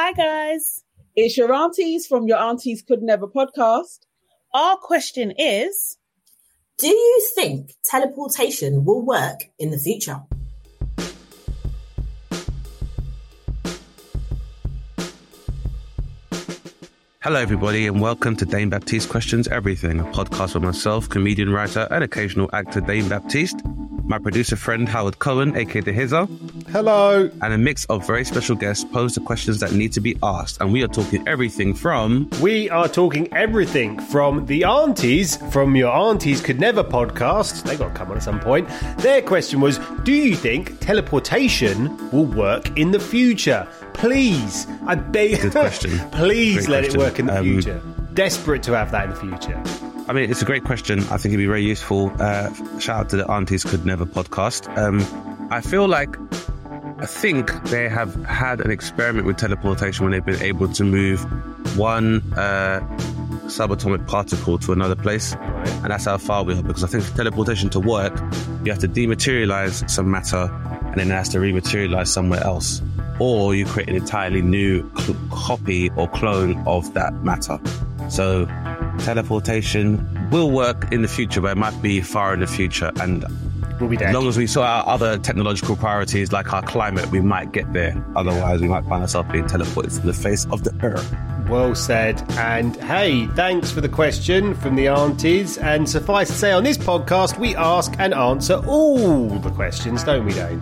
Hi, guys. It's your aunties from your aunties could never podcast. Our question is Do you think teleportation will work in the future? Hello, everybody, and welcome to Dane Baptiste Questions Everything, a podcast with myself, comedian, writer, and occasional actor Dane Baptiste, my producer friend Howard Cohen, aka The Hizzer, Hello. and a mix of very special guests pose the questions that need to be asked. And we are talking everything from We are talking everything from the aunties from your aunties could never podcast. They got to come on at some point. Their question was, do you think teleportation will work in the future? Please, I beg. Good question. Please Great let question. it work in the Um, future. Desperate to have that in the future. I mean, it's a great question. I think it'd be very useful. Uh, shout out to the Aunties Could Never podcast. Um, I feel like, I think they have had an experiment with teleportation when they've been able to move one uh, subatomic particle to another place. And that's how far we are. Because I think for teleportation to work, you have to dematerialize some matter and then it has to rematerialize somewhere else. Or you create an entirely new cl- copy or clone of that matter. So teleportation will work in the future, but it might be far in the future. And We'll be as long as we sort out other technological priorities like our climate, we might get there. Otherwise, we might find ourselves being teleported from the face of the earth. Well said. And hey, thanks for the question from the aunties. And suffice to say, on this podcast, we ask and answer all the questions, don't we, Dane?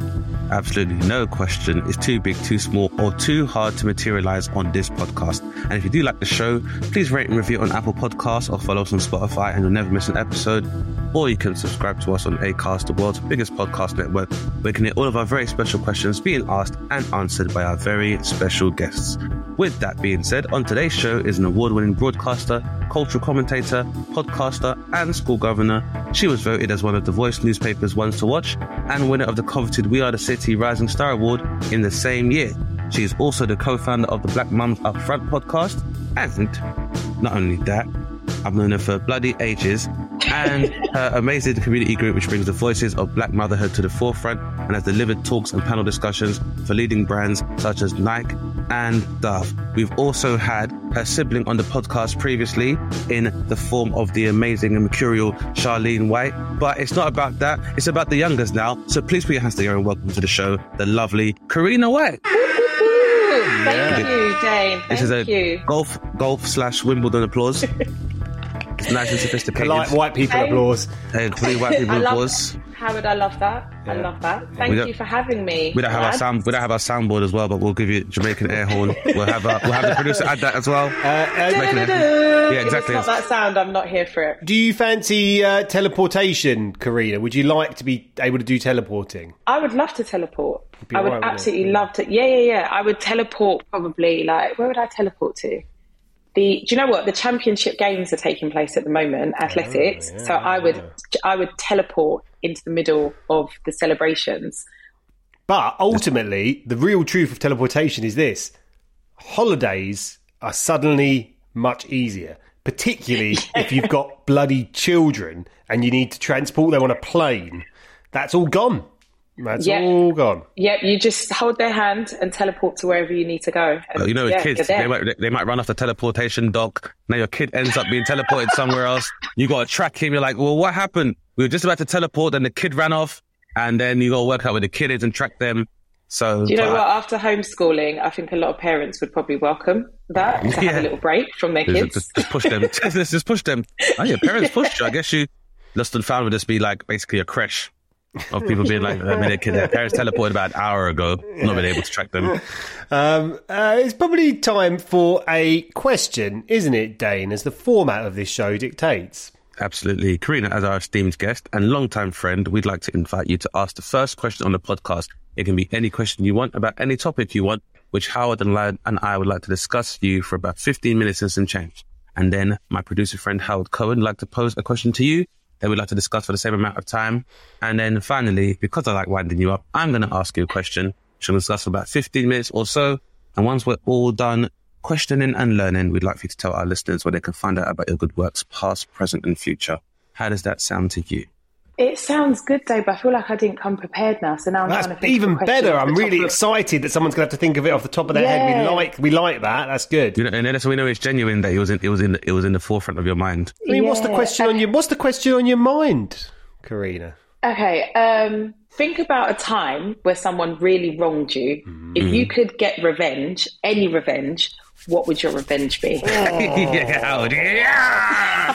Absolutely no question is too big, too small, or too hard to materialize on this podcast. And if you do like the show, please rate and review on Apple Podcasts or follow us on Spotify and you'll never miss an episode. Or you can subscribe to us on Acast, the world's biggest podcast network, where you can hear all of our very special questions being asked and answered by our very special guests. With that being said, on today's show is an award winning broadcaster, cultural commentator, podcaster, and school governor. She was voted as one of the Voice newspaper's ones to watch and winner of the coveted We Are the City Rising Star Award in the same year. She is also the co founder of the Black Mums Up Front podcast. And not only that, I've known her for bloody ages. And her amazing community group, which brings the voices of black motherhood to the forefront and has delivered talks and panel discussions for leading brands such as Nike and Dove. We've also had her sibling on the podcast previously in the form of the amazing and mercurial Charlene White. But it's not about that, it's about the youngers now. So please put your hands together and welcome to the show, the lovely Karina White. Thank you, Dane. This is a Thank you. golf golf slash Wimbledon applause. it's nice and sophisticated. Polite white people Hey. applause. Hey, complete white people I love applause. Howard, I love that. I love that. Thank you for having me. We don't have our sound. We don't have our soundboard as well, but we'll give you Jamaican air horn. We'll have our, we'll have the producer add that as well. Uh, uh, Jamaican air. Yeah, If exactly. it's not that sound, I'm not here for it. do you fancy uh, teleportation, Karina? Would you like to be able to do teleporting? I would love to teleport. I would alright with it, absolutely love to. Yeah, yeah, yeah. I would teleport probably. Like, where would I teleport to? The, do you know what? The championship games are taking place at the moment oh, athletics. So i would i would teleport into the middle of the celebrations. But ultimately, the real truth of teleportation is this. Holidays are suddenly much easier, particularly if you've got bloody children and you need to transport them on a plane. That's all gone. That's Yeah. all gone. Yep, you just hold their hand and teleport to wherever you need to go. And, Well, you know, with yeah, kids, they might, they might run off the teleportation dock. Now your kid ends up being teleported somewhere else. You got to track him. You're like, well, what happened? We were just about to teleport, then the kid ran off, and then you got to work out where the kid is and track them. So, Do you know but- what? After homeschooling, I think a lot of parents would probably welcome that to Yeah. have a little break from their kids. just, just push them. just, just push them. Oh, your parents pushed you. I guess you lost and found would just be like basically a crash of people being like, I mean, their, their parents teleported about an hour ago, not been able to track them. Um, uh, it's probably time for a question, isn't it, Dane, as the format of this show dictates? Absolutely. Karina, as our esteemed guest and longtime friend, we'd like to invite you to ask the first question on the podcast. It can be any question you want about any topic you want. which Howard and I, and I would like to discuss for you for about 15 minutes and some change. And then my producer friend Howard Cohen would like to pose a question to you that we'd like to discuss for the same amount of time. And then finally, because I like winding you up, I'm going to ask you a question. She'll discuss for about 15 minutes or so. And once we're all done questioning and learning, we'd like for you to tell our listeners where they can find out about your good works, past, present, and future. How does that sound to you? It sounds good though, but I feel like I didn't come prepared now. So now I'm trying to think even a better. off the I'm top really of- excited that someone's going to have to think of it off the top of their head. We like we like that. That's good. You know, and then so we know it's genuine that it was in, it was in, it was in the forefront of your mind. I mean, what's the Yeah. question on your What's the question on your mind, Karina? Okay, um, think about a time where someone really wronged you. If Mm. you could get revenge, any revenge, what would your revenge be? yeah, Yeah.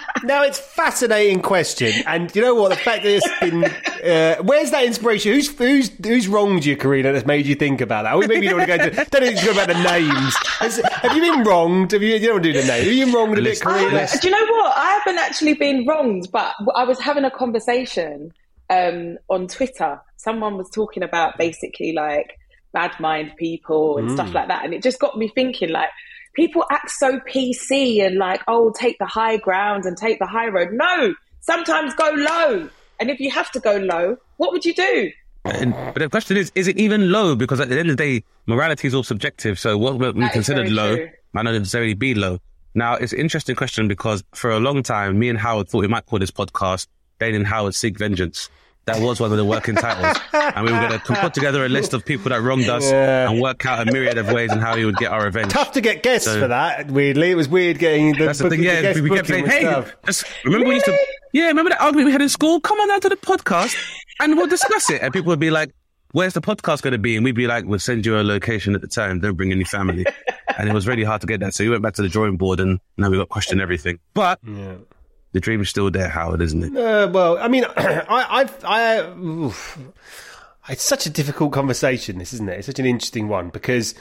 Now it's a fascinating question, and you know what? The fact that it's been uh, where's that inspiration? Who's who's who's wronged you, Karina? That's made you think about that? Or maybe you don't want to go into don't need to go about the names. Has- have you been wronged? Have you? You don't want to do the name. Have you been wronged a bit, Karina? Do you know what? I haven't actually been wronged, but I was having a conversation um, on Twitter. Someone was talking about basically like bad mind people and stuff like that, and it just got me thinking like. People act so PC and like, oh, take the high ground and take the high road. No, sometimes go low. And if you have to go low, what would you do? And, but the question is, is it even low? Because at the end of the day, morality is all subjective. So what we That is considered low true. might not necessarily be low. Now, it's an interesting question because for a long time, me and Howard thought we might call this podcast Dane and Howard Seek Vengeance. That was one of the working titles. and we were going to put together a list of people that wronged us Yeah. and work out a myriad of ways and how we would get our revenge. Tough to get guests So- for that. Weirdly, it was weird getting the, That's the thing, yeah. guest We kept saying, hey, remember we used to, yeah, remember that argument we had in school? Come on down to the podcast and we'll discuss it. And people would be like, where's the podcast going to be? And we'd be like, we'll send you a location at the time. Don't bring any family. and it was really hard to get that. So we went back to the drawing board and now we got questioned everything. But the dream is still there, Howard, isn't it? Uh, well, I mean, I, I've, I, oof. it's such a difficult conversation. This isn't it? It's such an interesting one because,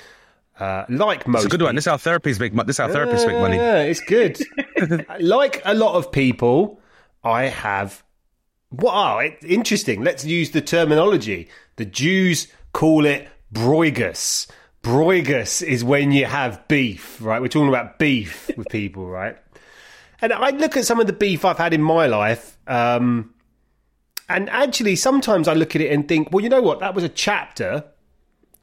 uh, like most, It's a good one. This is how therapists make, this is how therapists make money. Yeah, it's good. like a lot of people, I have. Wow, it, interesting. Let's use the terminology. The Jews call it broigus. Broigus is when you have beef, right? We're talking about beef with people, right? And I look at some of the beef I've had in my life, um, and actually, sometimes I look at it and think, well, you know what? That was a chapter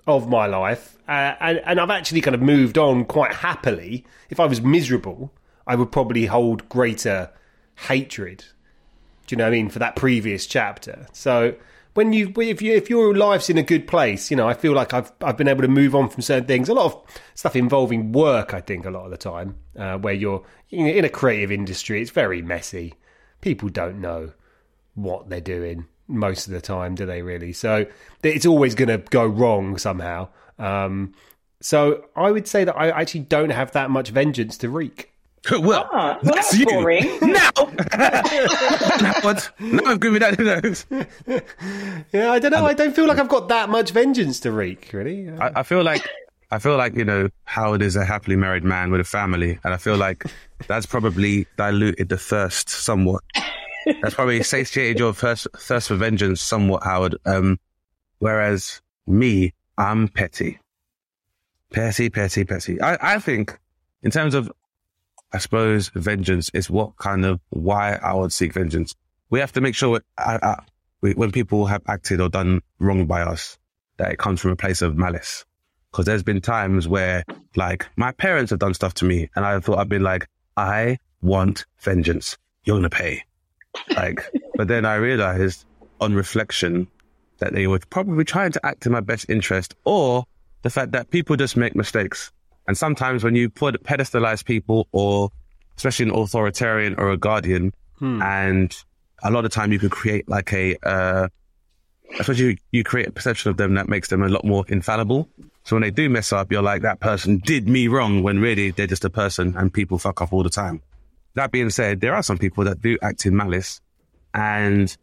of my life, uh, and, and I've actually kind of moved on quite happily. If I was miserable, I would probably hold greater hatred. Do you know what I mean for that previous chapter? So when you if you if your life's in a good place, you know, I feel like I've I've been able to move on from certain things. A lot of stuff involving work, I think, a lot of the time, uh, where you're in a creative industry, it's very messy. People don't know what they're doing most of the time, do they really? So it's always going to go wrong somehow. Um, so I would say that I actually don't have that much vengeance to wreak. well, Ah, well, that's that's you. boring. Now, Howard, now I've given me that. Yeah, I don't know. I don't feel like I've got that much vengeance to wreak, really. I, I feel like I feel like you know Howard is a happily married man with a family, and I feel like that's probably diluted the thirst somewhat. That's probably satiated your thirst, thirst for vengeance somewhat, Howard. Um, whereas me, I'm petty, petty, petty, petty. I, I think in terms of, I suppose vengeance is what kind of why I would seek vengeance. We have to make sure I, I, we, when people have acted or done wrong by us, that it comes from a place of malice. Because there's been times where, like, my parents have done stuff to me, and I thought I've been like, I want vengeance. You're gonna pay. Like, but then I realized on reflection that they were probably trying to act in my best interest, or the fact that people just make mistakes. And sometimes when you put pedestalize people, or especially an authoritarian or a guardian, and a lot of time you can create like a uh, suppose you, you create a perception of them that makes them a lot more infallible. So when they do mess up, you're like, that person did me wrong when really they're just a person and people fuck up all the time. That being said, there are some people that do act in malice and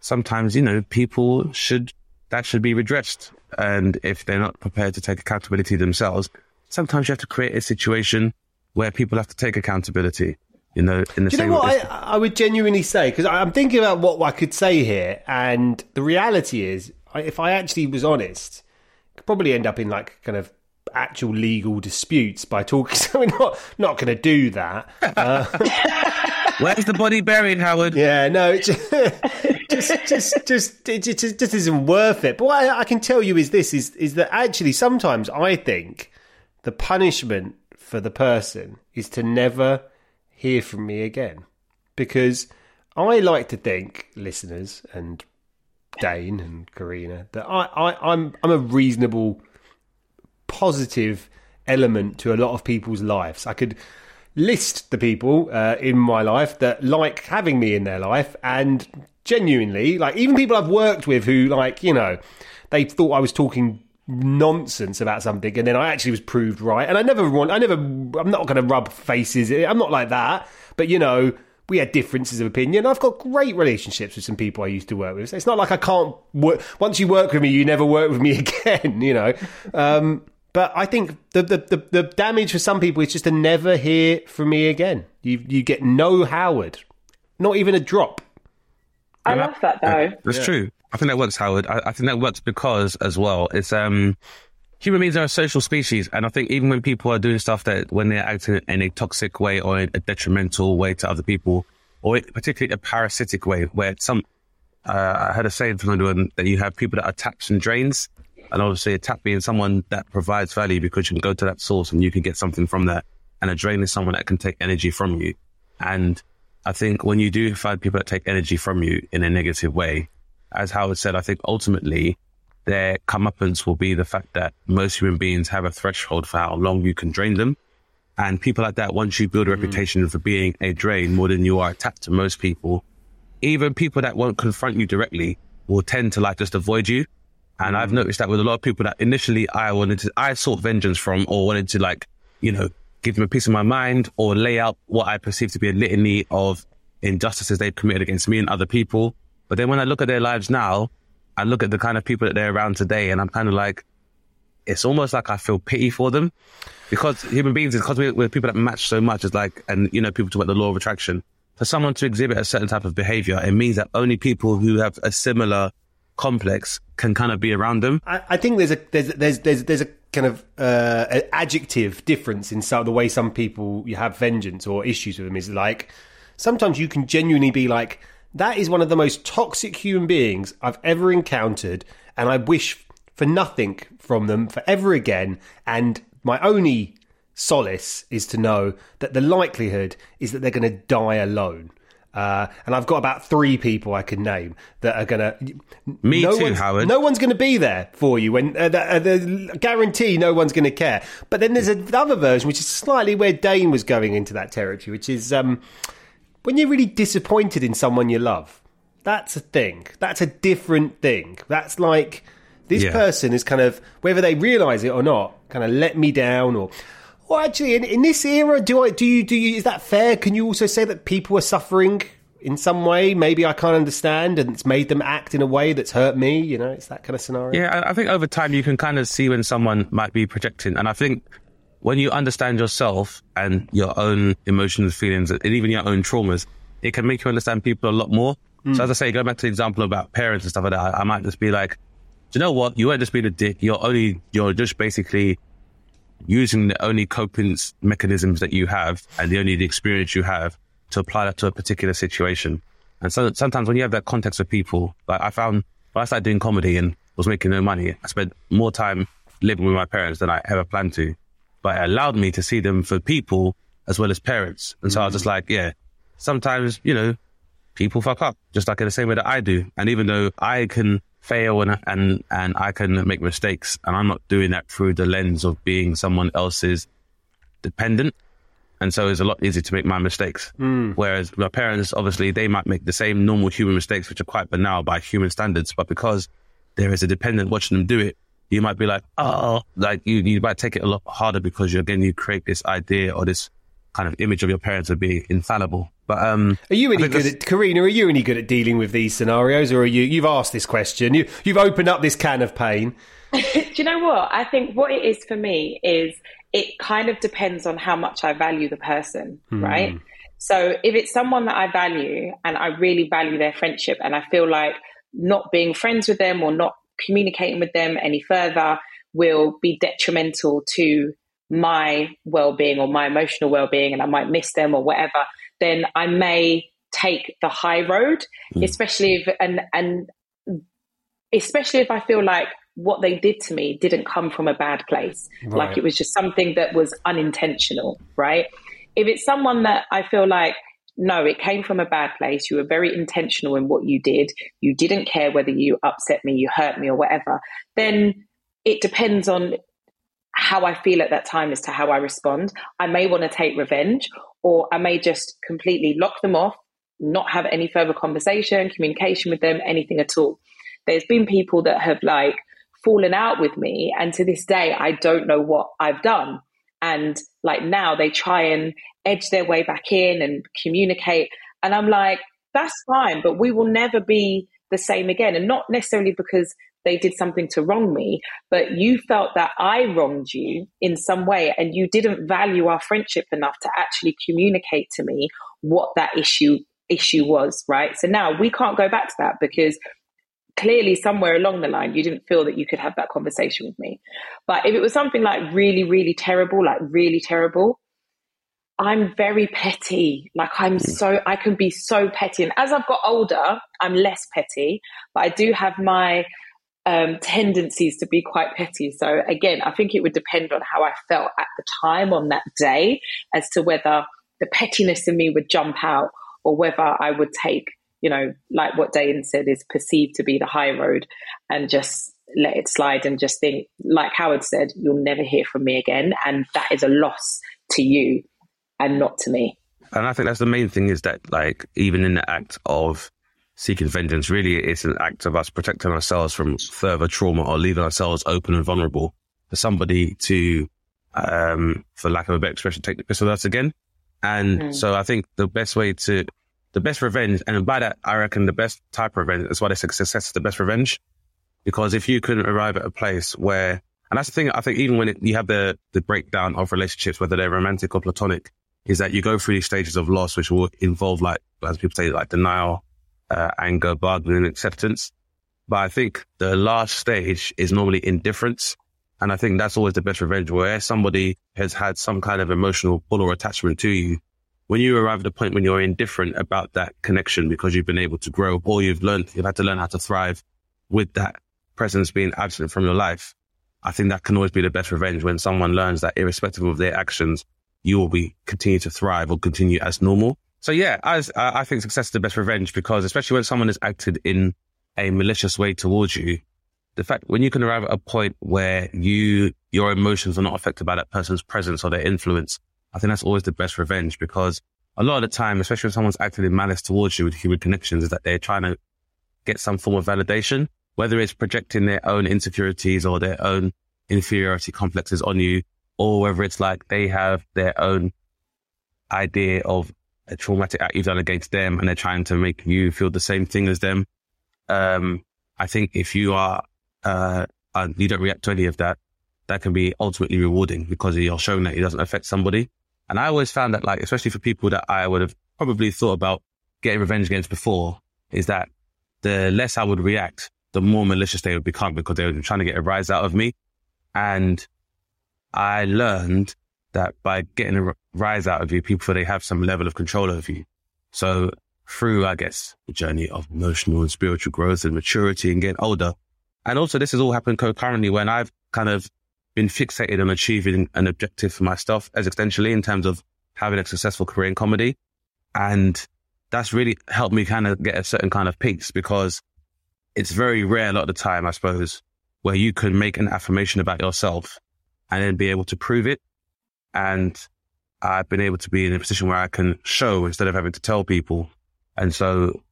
sometimes, you know, people should, that should be redressed. And if they're not prepared to take accountability themselves, sometimes you have to create a situation where people have to take accountability, you know, in the Do you same know what way. I, I would genuinely say? Because I'm thinking about what I could say here, and the reality is, if I actually was honest, could probably end up in like kind of actual legal disputes by talking. So we're not not going to do that. Uh, Where's the body buried, Howard? yeah, no, it just just just just it just, just isn't worth it. But what I, I can tell you is this: is is that actually sometimes I think the punishment for the person is to never hear from me again, because I like to think, listeners and Dane and Karina, that I, I I'm I'm a reasonable positive element to a lot of people's lives. I could list the people uh, in my life that like having me in their life and genuinely like even people I've worked with who like you know they thought I was talking nonsense about something and then I actually was proved right and I never want I never I'm not going to rub faces I'm not like that but you know we had differences of opinion. I've got great relationships with some people I used to work with. So it's not like I can't work. Once you work with me, you never work with me again, you know. Um, but I think the, the, the, the damage for some people is just to never hear from me again. You, you get no Howard, not even a drop. I love that though. That's true. I think that works, Howard. I, I think that works because as well, it's um human beings are a social species, and I think even when people are doing stuff that when they're acting in a toxic way or in a detrimental way to other people, or particularly a parasitic way, where some uh, I heard a saying from anyone that you have people that are taps and drains, and obviously a tap being someone that provides value because you can go to that source and you can get something from that, and a drain is someone that can take energy from you, and I think when you do find people that take energy from you in a negative way, as Howard said, I think ultimately their comeuppance will be the fact that most human beings have a threshold for how long you can drain them. And people like that, once you build a hmm. reputation for being a drain more than you are attacked to most people, even people that won't confront you directly will tend to like just avoid you. And I've hmm. noticed that with a lot of people that initially I wanted to, I sought vengeance from or wanted to like, you know, give them a piece of my mind or lay out what I perceive to be a litany of injustices they've committed against me and other people. But then when I look at their lives now, I look at the kind of people that they're around today and I'm kind of like, it's almost like I feel pity for them because human beings, because we're, we're people that match so much, it's like, and you know, people talk about the law of attraction. For someone to exhibit a certain type of behavior, it means that only people who have a similar complex can kind of be around them. I, I think there's a there's there's there's there's a kind of uh, adjective difference in some, the way some people you have vengeance or issues with them is like sometimes you can genuinely be like that is one of the most toxic human beings I've ever encountered, and I wish for nothing from them forever again. And my only solace is to know that the likelihood is that they're going to die alone. Uh, and I've got about three people I can name that are going to. Me no too, one's- Howard. No one's going to be there for you. When uh, the, uh, the guarantee, no one's going to care. But then there's another version, which is slightly where Dane was going into that territory, which is um, when you're really disappointed in someone you love. That's a thing. That's a different thing. That's like this Yeah. person is kind of whether they realise it or not, kind of let me down or. Or actually, in, in this era, do I do you do you is that fair? Can you also say that people are suffering in some way? Maybe I can't understand, and it's made them act in a way that's hurt me. You know, it's that kind of scenario. Yeah, I think over time you can kind of see when someone might be projecting. And I think when you understand yourself and your own emotions, feelings, and even your own traumas, it can make you understand people a lot more. So hmm. as I say, going back to the example about parents and stuff like that, I, I might just be like, do you know what? You weren't just being a dick. You're only, you're just basically using the only coping mechanisms that you have and the only the experience you have to apply that to a particular situation. And so sometimes when you have that context of people, like I found when I started doing comedy and was making no money, I spent more time living with my parents than I ever planned to. But it allowed me to see them for people as well as parents. And so I was just mm. like, yeah, sometimes, you know, people fuck up just like in the same way that I do. And even though I can fail and, and, and I can make mistakes and I'm not doing that through the lens of being someone else's dependent. And so it's a lot easier to make my mistakes. Mm. Whereas my parents, obviously, they might make the same normal human mistakes, which are quite banal by human standards. But because there is a dependent watching them do it, you might be like, oh, like you, you might take it a lot harder because you're again, you create this idea or this kind of image of your parents as being infallible. But, um, Are you any think good at Karina? Are you any good at dealing with these scenarios, or are you? You've asked this question. You you've opened up this can of pain. Do you know what? I think what it is for me is it kind of depends on how much I value the person, right? So if it's someone that I value and I really value their friendship and I feel like not being friends with them or not communicating with them any further will be detrimental to my well-being or my emotional well-being and I might miss them or whatever, then I may take the high road, mm. especially if and and especially if I feel like what they did to me didn't come from a bad place. Right. Like it was just something that was unintentional, right? If it's someone that I feel like no, it came from a bad place. You were very intentional in what you did. You didn't care whether you upset me, you hurt me, or whatever. Then it depends on how I feel at that time as to how I respond. I may want to take revenge, or I may just completely lock them off, not have any further conversation, communication with them, anything at all. There's been people that have like fallen out with me, and to this day, I don't know what I've done. And like now they try and edge their way back in and communicate. And I'm like, that's fine, but we will never be the same again. And not necessarily because they did something to wrong me, but you felt that I wronged you in some way and you didn't value our friendship enough to actually communicate to me what that issue issue was, right? So now we can't go back to that because clearly somewhere along the line you didn't feel that you could have that conversation with me. But if it was something like really, really terrible, like really terrible, I'm very petty. Like I'm so, I can be so petty. And as I've got older, I'm less petty, but I do have my um, tendencies to be quite petty. So again, I think it would depend on how I felt at the time on that day as to whether the pettiness in me would jump out or whether I would take you know, like what Dane said is perceived to be the high road and just let it slide and just think, like Howard said, you'll never hear from me again. And that is a loss to you and not to me. And I think that's the main thing is that, like, even in the act of seeking vengeance, really it's an act of us protecting ourselves from further trauma or leaving ourselves open and vulnerable for somebody to, um, for lack of a better expression, take the piss with us again. And mm. so I think the best way to the best revenge, and by that, I reckon the best type of revenge, that's why they say success is the best revenge. Because if you can arrive at a place where, and that's the thing, I think even when it, you have the, the breakdown of relationships, whether they're romantic or platonic, is that you go through these stages of loss, which will involve like, as people say, like denial, uh, anger, bargaining, acceptance. But I think the last stage is normally indifference. And I think that's always the best revenge where somebody has had some kind of emotional pull or attachment to you when you arrive at a point when you're indifferent about that connection because you've been able to grow or you've learned, you've had to learn how to thrive with that presence being absent from your life. I think that can always be the best revenge when someone learns that irrespective of their actions, you will be continue to thrive or continue as normal. So yeah, as I think success is the best revenge because especially when someone has acted in a malicious way towards you, the fact when you can arrive at a point where you, your emotions are not affected by that person's presence or their influence, I think that's always the best revenge because a lot of the time, especially when someone's acting in malice towards you with human connections, is that they're trying to get some form of validation, whether it's projecting their own insecurities or their own inferiority complexes on you, or whether it's like they have their own idea of a traumatic act you've done against them and they're trying to make you feel the same thing as them. Um, I think if you are, uh, and you don't react to any of that, that can be ultimately rewarding because you're showing that it doesn't affect somebody. And I always found that like, especially for people that I would have probably thought about getting revenge against before, is that the less I would react, the more malicious they would become because they were trying to get a rise out of me. And I learned that by getting a rise out of you, people they have some level of control over you. So through, I guess, the journey of emotional and spiritual growth and maturity and getting older. And also this has all happened concurrently when I've kind of been fixated on achieving an objective for myself as existentially in terms of having a successful career in comedy. And that's really helped me kind of get a certain kind of peace because it's very rare a lot of the time, I suppose, where you can make an affirmation about yourself and then be able to prove it. And I've been able to be in a position where I can show instead of having to tell people. And so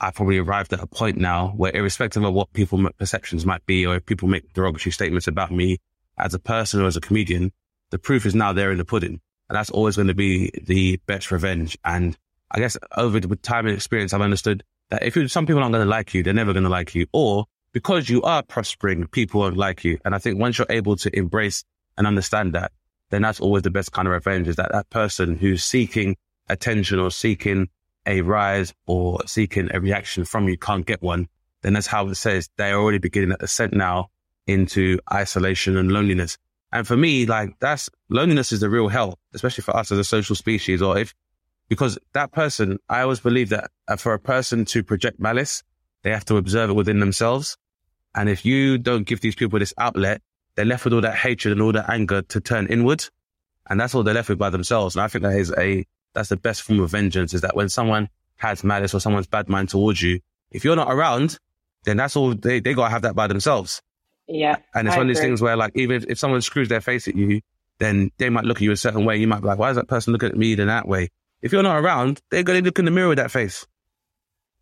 I've probably arrived at a point now where irrespective of what people perceptions might be, or if people make derogatory statements about me as a person or as a comedian, the proof is now there in the pudding. And that's always going to be the best revenge. And I guess over the time and experience, I've understood that if you, some people aren't going to like you, they're never going to like you. Or because you are prospering, people won't like you. And I think once you're able to embrace and understand that, then that's always the best kind of revenge is that that person who's seeking attention or seeking a rise or seeking a reaction from you can't get one, then that's how it says they're already beginning at the scent now into isolation and loneliness. And for me, like that's loneliness is the real hell, especially for us as a social species. Or if because that person, I always believe that uh, for a person to project malice, they have to observe it within themselves. And if you don't give these people this outlet, they're left with all that hatred and all that anger to turn inward. And that's all they're left with by themselves. And I think that is a, that's the best form of vengeance is that when someone has malice or someone's bad mind towards you, if you're not around, then that's all they, they got to have that by themselves. Yeah. And it's I one of these things where like, even if, if someone screws their face at you, then they might look at you a certain way. You might be like, why is that person looking at me in that way? If you're not around, they're going to look in the mirror with that face.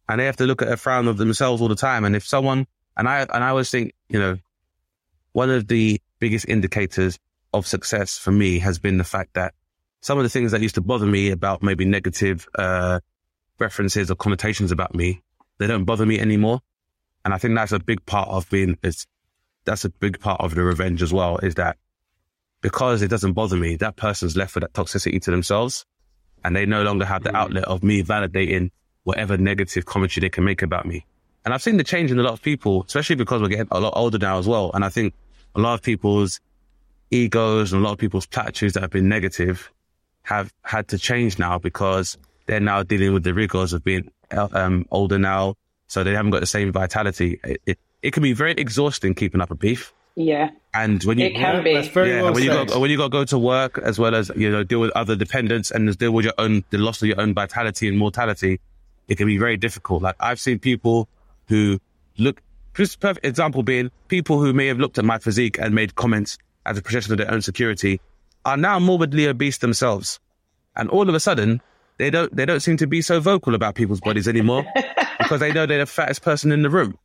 And they have to look at a frown of themselves all the time. And if someone, and I, and I always think, you know, one of the biggest indicators of success for me has been the fact that some of the things that used to bother me about maybe negative, uh, references or connotations about me, they don't bother me anymore. And I think that's a big part of being, it's, that's a big part of the revenge as well, is that because it doesn't bother me, that person's left with that toxicity to themselves and they no longer have the outlet of me validating whatever negative commentary they can make about me. And I've seen the change in a lot of people, especially because we're getting a lot older now as well. And I think a lot of people's egos and a lot of people's platitudes that have been negative have had to change now because they're now dealing with the rigors of being um, older now. So they haven't got the same vitality. It, it, it can be very exhausting keeping up a beef. Yeah. And when you It can be. That's very yeah, well when you got when you got to go to work as well as you know deal with other dependents and deal with your own the loss of your own vitality and mortality, it can be very difficult. Like I've seen people who look just perfect example being people who may have looked at my physique and made comments as a projection of their own security are now morbidly obese themselves, and all of a sudden they don't they don't seem to be so vocal about people's bodies anymore because they know they're the fattest person in the room.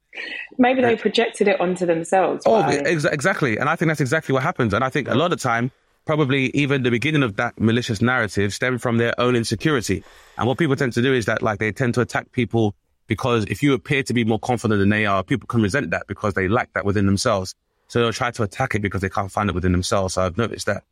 Maybe they projected it onto themselves. Oh, by- ex- exactly. And I think that's exactly what happens. And I think a lot of time, probably even the beginning of that malicious narrative stem from their own insecurity. And what people tend to do is that like they tend to attack people because if you appear to be more confident than they are, people can resent that because they lack that within themselves. So they'll try to attack it because they can't find it within themselves. So I've noticed that.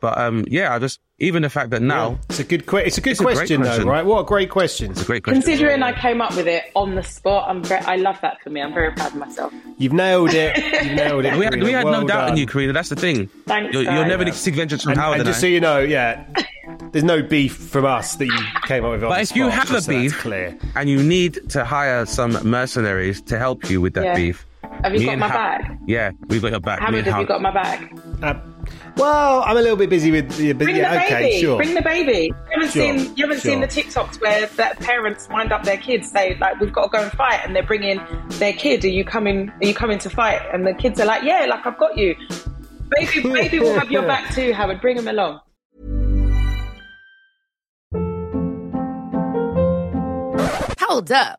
But um, yeah, I just even the fact that now It's a good que- It's a good It's a question, question. though, right? What a great question. it's a great question. Considering I came up with it on the spot, I'm very, I love that for me. I'm very proud of myself. You've nailed it. You've nailed it. we had, we had Well no doubt in done. you, Karina. That's the thing. Thanks, You're, you're never need to seek vengeance from And, Howard and and just I. so you know, yeah, there's no beef from us that you came up with. on But the if you have a just so beef clear. and you need to hire some mercenaries to help you with that Yeah. beef, Have you me got my How- back? Yeah, we've got your back. Me Hammond, and have How- you got my back? Uh, well, I'm a little bit busy with, yeah, but Bring yeah, the okay, baby. sure. Bring the baby. You haven't Sure, seen you haven't seen the TikToks where that parents wind up their kids. Say like, "We've got to go and fight," and they're bringing their kid. Are you coming? Are you coming to fight? And the kids are like, "Yeah, like I've got you." Baby, baby will have your back too, Howard. Bring him along. Hold up.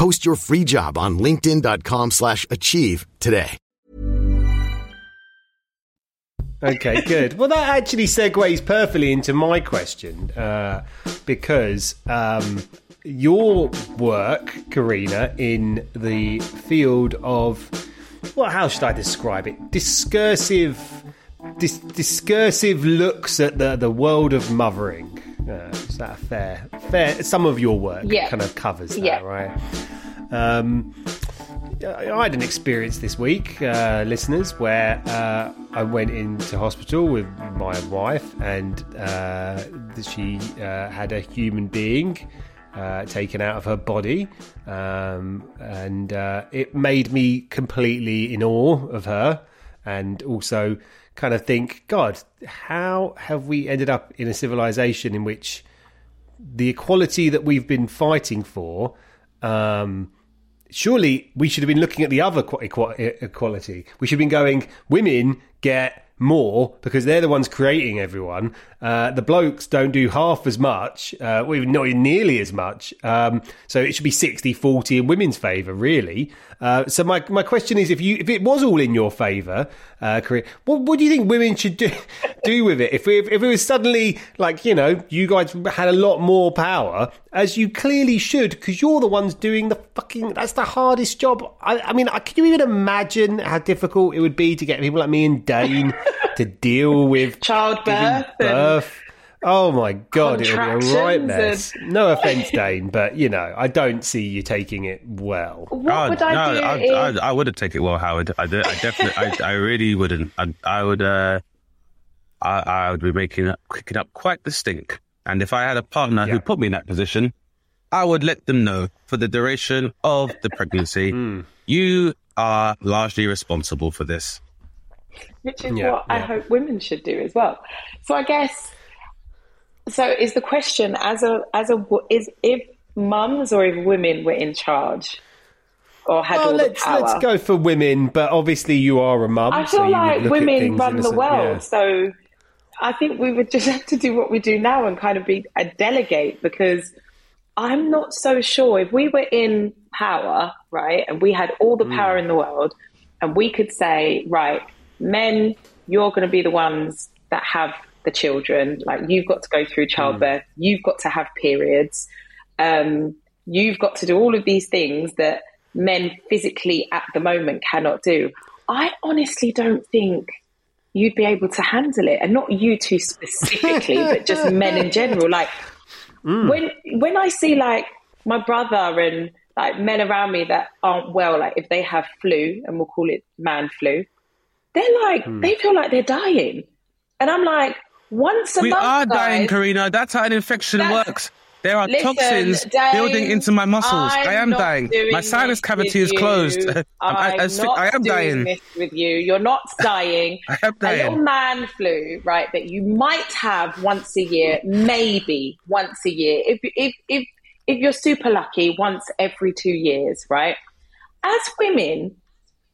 Post your free job on linkedin.com slash achieve today. Okay, good. Well, that actually segues perfectly into my question uh, because um, your work, Karina, in the field of well, how should I describe it? Discursive, dis- discursive looks at the the world of mothering. Uh, is that a fair? Fair. Some of your work Yeah. kind of covers that, Yeah. right? Um, I I had an experience this week, uh, listeners, where uh, I went into hospital with my wife, and uh, she uh, had a human being uh, taken out of her body, um, and uh, it made me completely in awe of her, and also kind of think, God, how have we ended up in a civilization in which the equality that we've been fighting for, um, surely we should have been looking at the other qu- equa- equality. We should have been going, women get more because they're the ones creating everyone. Uh, the blokes don't do half as much, uh, well, not nearly as much. Um, so it should be 60 40 in women's favour, really. Uh, so my, my question is if you if it was all in your favour, uh, Karina, what, what do you think women should do do with it? If, we, if it was suddenly like, you know, you guys had a lot more power, as you clearly should, because you're the ones doing the fucking, that's the hardest job. I, I mean, can you even imagine how difficult it would be to get people like me and Dane to deal with Childbirth giving and- birth? Oh my god, it would be a right Contractions mess. No offense, Dane, but you know, I don't see you taking it well. What would I no, do? I, is- I, I wouldn't take it well, Howard. I, I definitely, I, I really wouldn't. I, I would, uh, I, I would be making up, kicking up quite the stink. And if I had a partner Yeah. who put me in that position, I would let them know for the duration of the pregnancy, Hmm. you are largely responsible for this. Which is Yeah, what I hope women should do as well. So I guess so is the question as a as a is if mums or if women were in charge or had Well, all let's the power. let's go for women, but obviously you are a mum. I feel would like women run the world, yeah. so I think we would just have to do what we do now and kind of be a delegate because I'm not so sure if we were in power, right, and we had all the Mm. power in the world, and we could say, right, men, you're going to be the ones that have the children. Like you've got to go through Mm. childbirth, you've got to have periods, um, you've got to do all of these things that men physically at the moment cannot do. I honestly don't think you'd be able to handle it, and not you two specifically, but just men in general. Like when when I see like my brother and like men around me that aren't well, like if they have flu, and we'll call it man flu, they're like hmm. they feel like they're dying, and I'm like once a We month, are dying, guys, Karina. That's how an infection works. There are Listen, toxins Dane, building into my muscles. I'm I am dying. My sinus cavity is closed. I'm, I'm I, I, I am dying. this with you. You're not dying. I am A little man flu, right? That you might have once a year, maybe once a year. If if if if you're super lucky, once every two years, right? As women,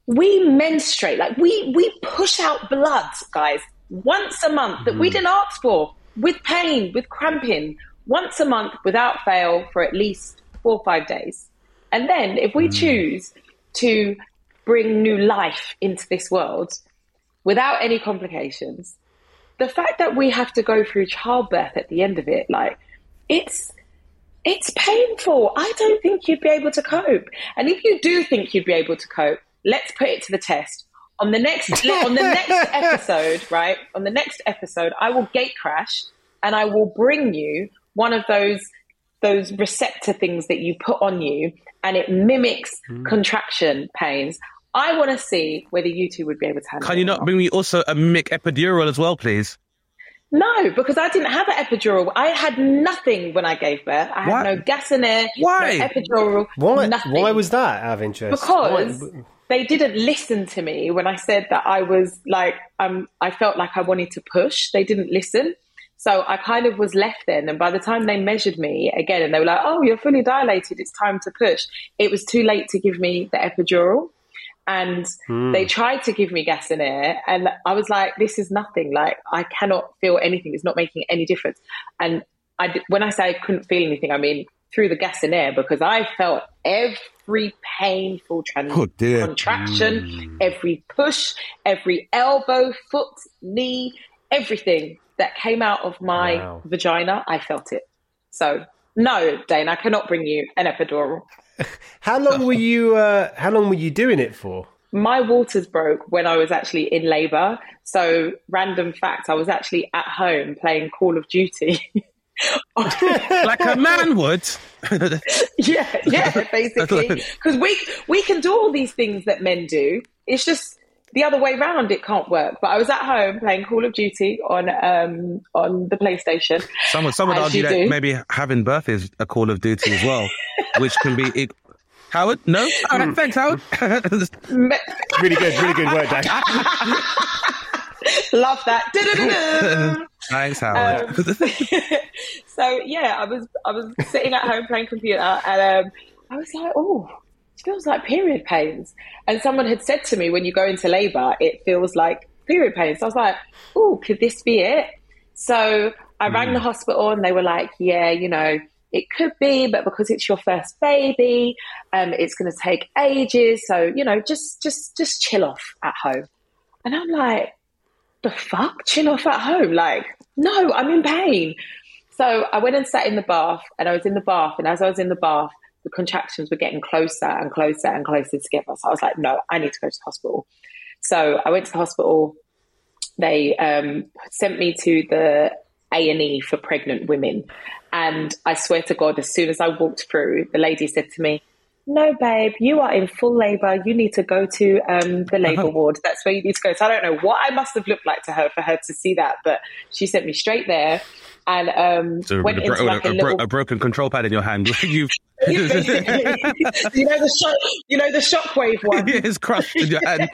we menstruate like we we push out blood, guys, once a month that we mm. didn't ask for, with pain, with cramping, once a month without fail for at least four or five days. And then if we mm. choose to bring new life into this world without any complications, the fact that we have to go through childbirth at the end of it, like it's it's painful. I don't think you'd be able to cope. And if you do think you'd be able to cope, let's put it to the test. On the next on the next episode, right? On the next episode, I will gate crash and I will bring you one of those those receptor things that you put on you and it mimics hmm. contraction pains. I want to see whether you two would be able to handle Can you it not bring me also a mic epidural as well, please? No, because I didn't have an epidural. I had nothing when I gave birth. I had Why? no gas in there, Why? no epidural, Why? nothing. Why was that out of interest? because Why- they didn't listen to me when I said that I was like um I felt like I wanted to push. They didn't listen. So I kind of was left then and by the time they measured me again and they were like, "Oh, you're fully dilated. It's time to push." It was too late to give me the epidural. And they tried to give me gas and air and I was like, this is nothing. Like I cannot feel anything. It's not making any difference. And I, when I say I couldn't feel anything, I mean through the gas and air because I felt every painful trans- Oh, contraction, every push, every elbow, foot, knee, everything that came out of my Wow. vagina, I felt it. So no, Dane, I cannot bring you an epidural. How long were you? Uh, how long were you doing it for? my waters broke when I was actually in labour. So, random fact, I was actually at home playing Call of Duty. Like a man would. yeah, yeah, basically, because we we can do all these things that men do. It's just the other way round. It can't work. But I was at home playing Call of Duty on um on the PlayStation. Some would, some would As argue that do. maybe having birth is a Call of Duty as well, which can be. e- Howard? No? All right, thanks, Howard. Really good, really good work, Dave. Love that. Thanks, Howard. Um, so yeah, I was I was sitting at home playing computer, and um, I was like, oh, it feels like period pains. And someone had said to me, when you go into labour, it feels like period pains. So I was like, oh, could this be it? So I rang the hospital, and they were like, yeah, you know. It could be, but because it's your first baby, um, it's going to take ages. So you know, just just just chill off at home. And I'm like, the fuck? Chill off at home? Like, no, I'm in pain. So I went and sat in the bath, and I was in the bath, and as I was in the bath, the contractions were getting closer and closer and closer together. So I was like, no, I need to go to the hospital. So I went to the hospital. They um, sent me to the A and E for pregnant women, and I swear to God, as soon as I walked through, the lady said to me, "No, babe, you are in full labour. You need to go to um, the labour ward. That's where you need to go." So I don't know what I must have looked like to her for her to see that, but she sent me straight there and um, So went a, into bro- like a a, bro- little. a broken control pad in your hand. you you know the shock, you know the shockwave one. it's crushed in your hand.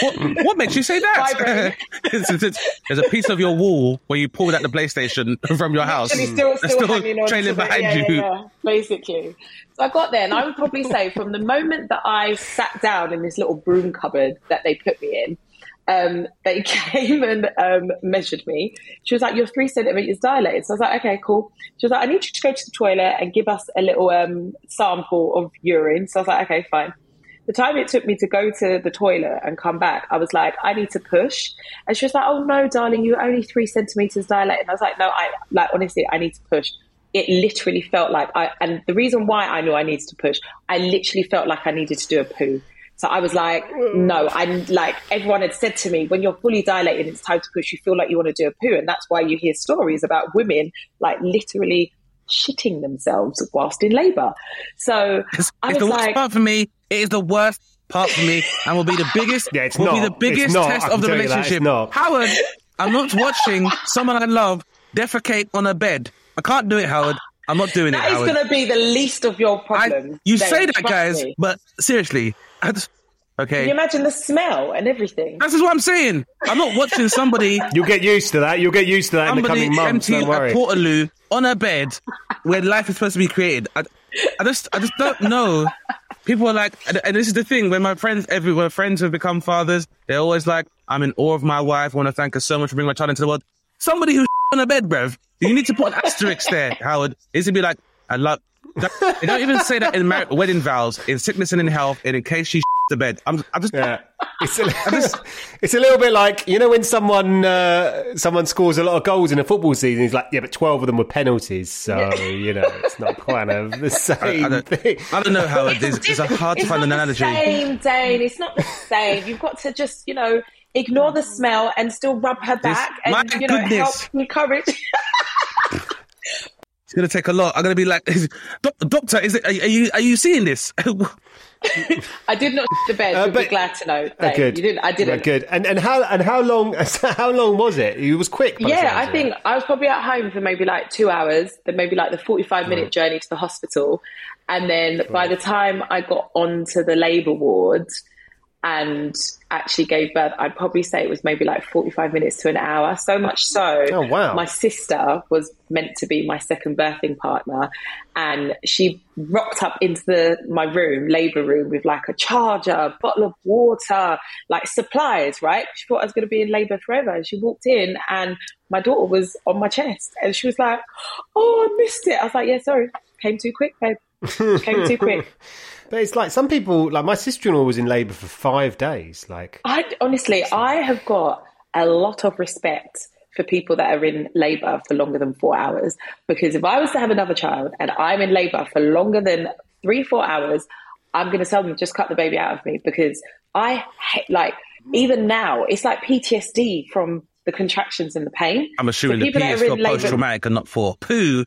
What, what makes you say that? There's a piece of your wall where you pulled out the PlayStation from your house. Still, It's still, trailing behind yeah, you. Yeah, yeah, basically. So I got there, and I would probably say from the moment that I sat down in this little broom cupboard that they put me in, um, they came and um, measured me. She was like, "You're three centimeters dilated." So I was like, "Okay, cool." She was like, "I need you to go to the toilet and give us a little um, sample of urine." So I was like, "Okay, fine." The time it took me to go to the toilet and come back, I was like, I need to push. And she was like, Oh no, darling, you're only three centimeters dilated. And I was like, No, I like honestly, I need to push. It literally felt like I and the reason why I knew I needed to push, I literally felt like I needed to do a poo. So I was like, no, I'm like everyone had said to me, when you're fully dilated, it's time to push. You feel like you want to do a poo, and that's why you hear stories about women like literally shitting themselves whilst in labour. So It's, I it's the worst like, part for me. It is the worst part for me, and will be the biggest. Yeah, it's will not. be the biggest not. test of the tell that. Relationship. not. Howard, I'm not watching someone I love defecate on a bed. I can't do it, Howard. I'm not doing it, that is going to be the least of your I, problems. you Dave, say that, guys, me. but seriously, I just, okay. Can you imagine the smell and everything? This is what I'm saying. I'm not watching somebody You'll get used to that. You'll get used to that in the somebody coming months. empty Don't a worry. portaloo on a bed where life is supposed to be created. I, I just, I just don't know. People are like, and, and this is the thing. When my friends, everywhere, friends have become fathers, they're always like, "I'm in awe of my wife. I want to thank her so much for bringing my child into the world." Somebody who's on a bed, bruv. You need to put an asterisk there, Howard. It's to be like, "I love." They don't even say that in mar- wedding vows, in sickness and in health, and in case she the bed. I'm, I'm just, Yeah. It's a, it's a little bit like you know when someone uh, someone scores a lot of goals in a football season. He's like, yeah, but twelve of them were penalties, so you know it's not quite of the same I don't, thing. I don't know, how It's, it's a hard to find not an the analogy. same, Dane. It's not the same. You've got to just, you know, ignore the smell and still rub her back and, you know, help goodness. encourage. It's gonna take a lot. I'm gonna be like, "Doc- doctor, is it? Are, are you are you seeing this? I did not shit the bed. Uh, You'd be glad to know. Uh, good. You didn't. I didn't. Uh, good. And and how and how long how long was it? It was quick. Yeah, I think it. I was probably at home for maybe like two hours, then maybe like the 45 minute journey to the hospital. And then by the time I got onto the labour ward and actually gave birth, I'd probably say it was maybe like 45 minutes to an hour. So much so, Oh, wow. my sister was meant to be my second birthing partner. And she rocked up into the, my room, labour room, with like a charger, a bottle of water, like supplies, right? She thought I was going to be in labour forever. And she walked in and my daughter was on my chest and she was like, Oh, I missed it. I was like, Yeah, sorry. Came too quick, babe. Came too quick. But it's like some people, like my sister-in-law was in labour for five days. Like I honestly, I have got a lot of respect for people that are in labour for longer than four hours. Because if I was to have another child and I'm in labour for longer than three, four hours, I'm going to tell them just cut the baby out of me because I ha- like even now it's like PTSD from the contractions and the pain. I'm assuming So the people P that is are for in labour- post traumatic and not for poo.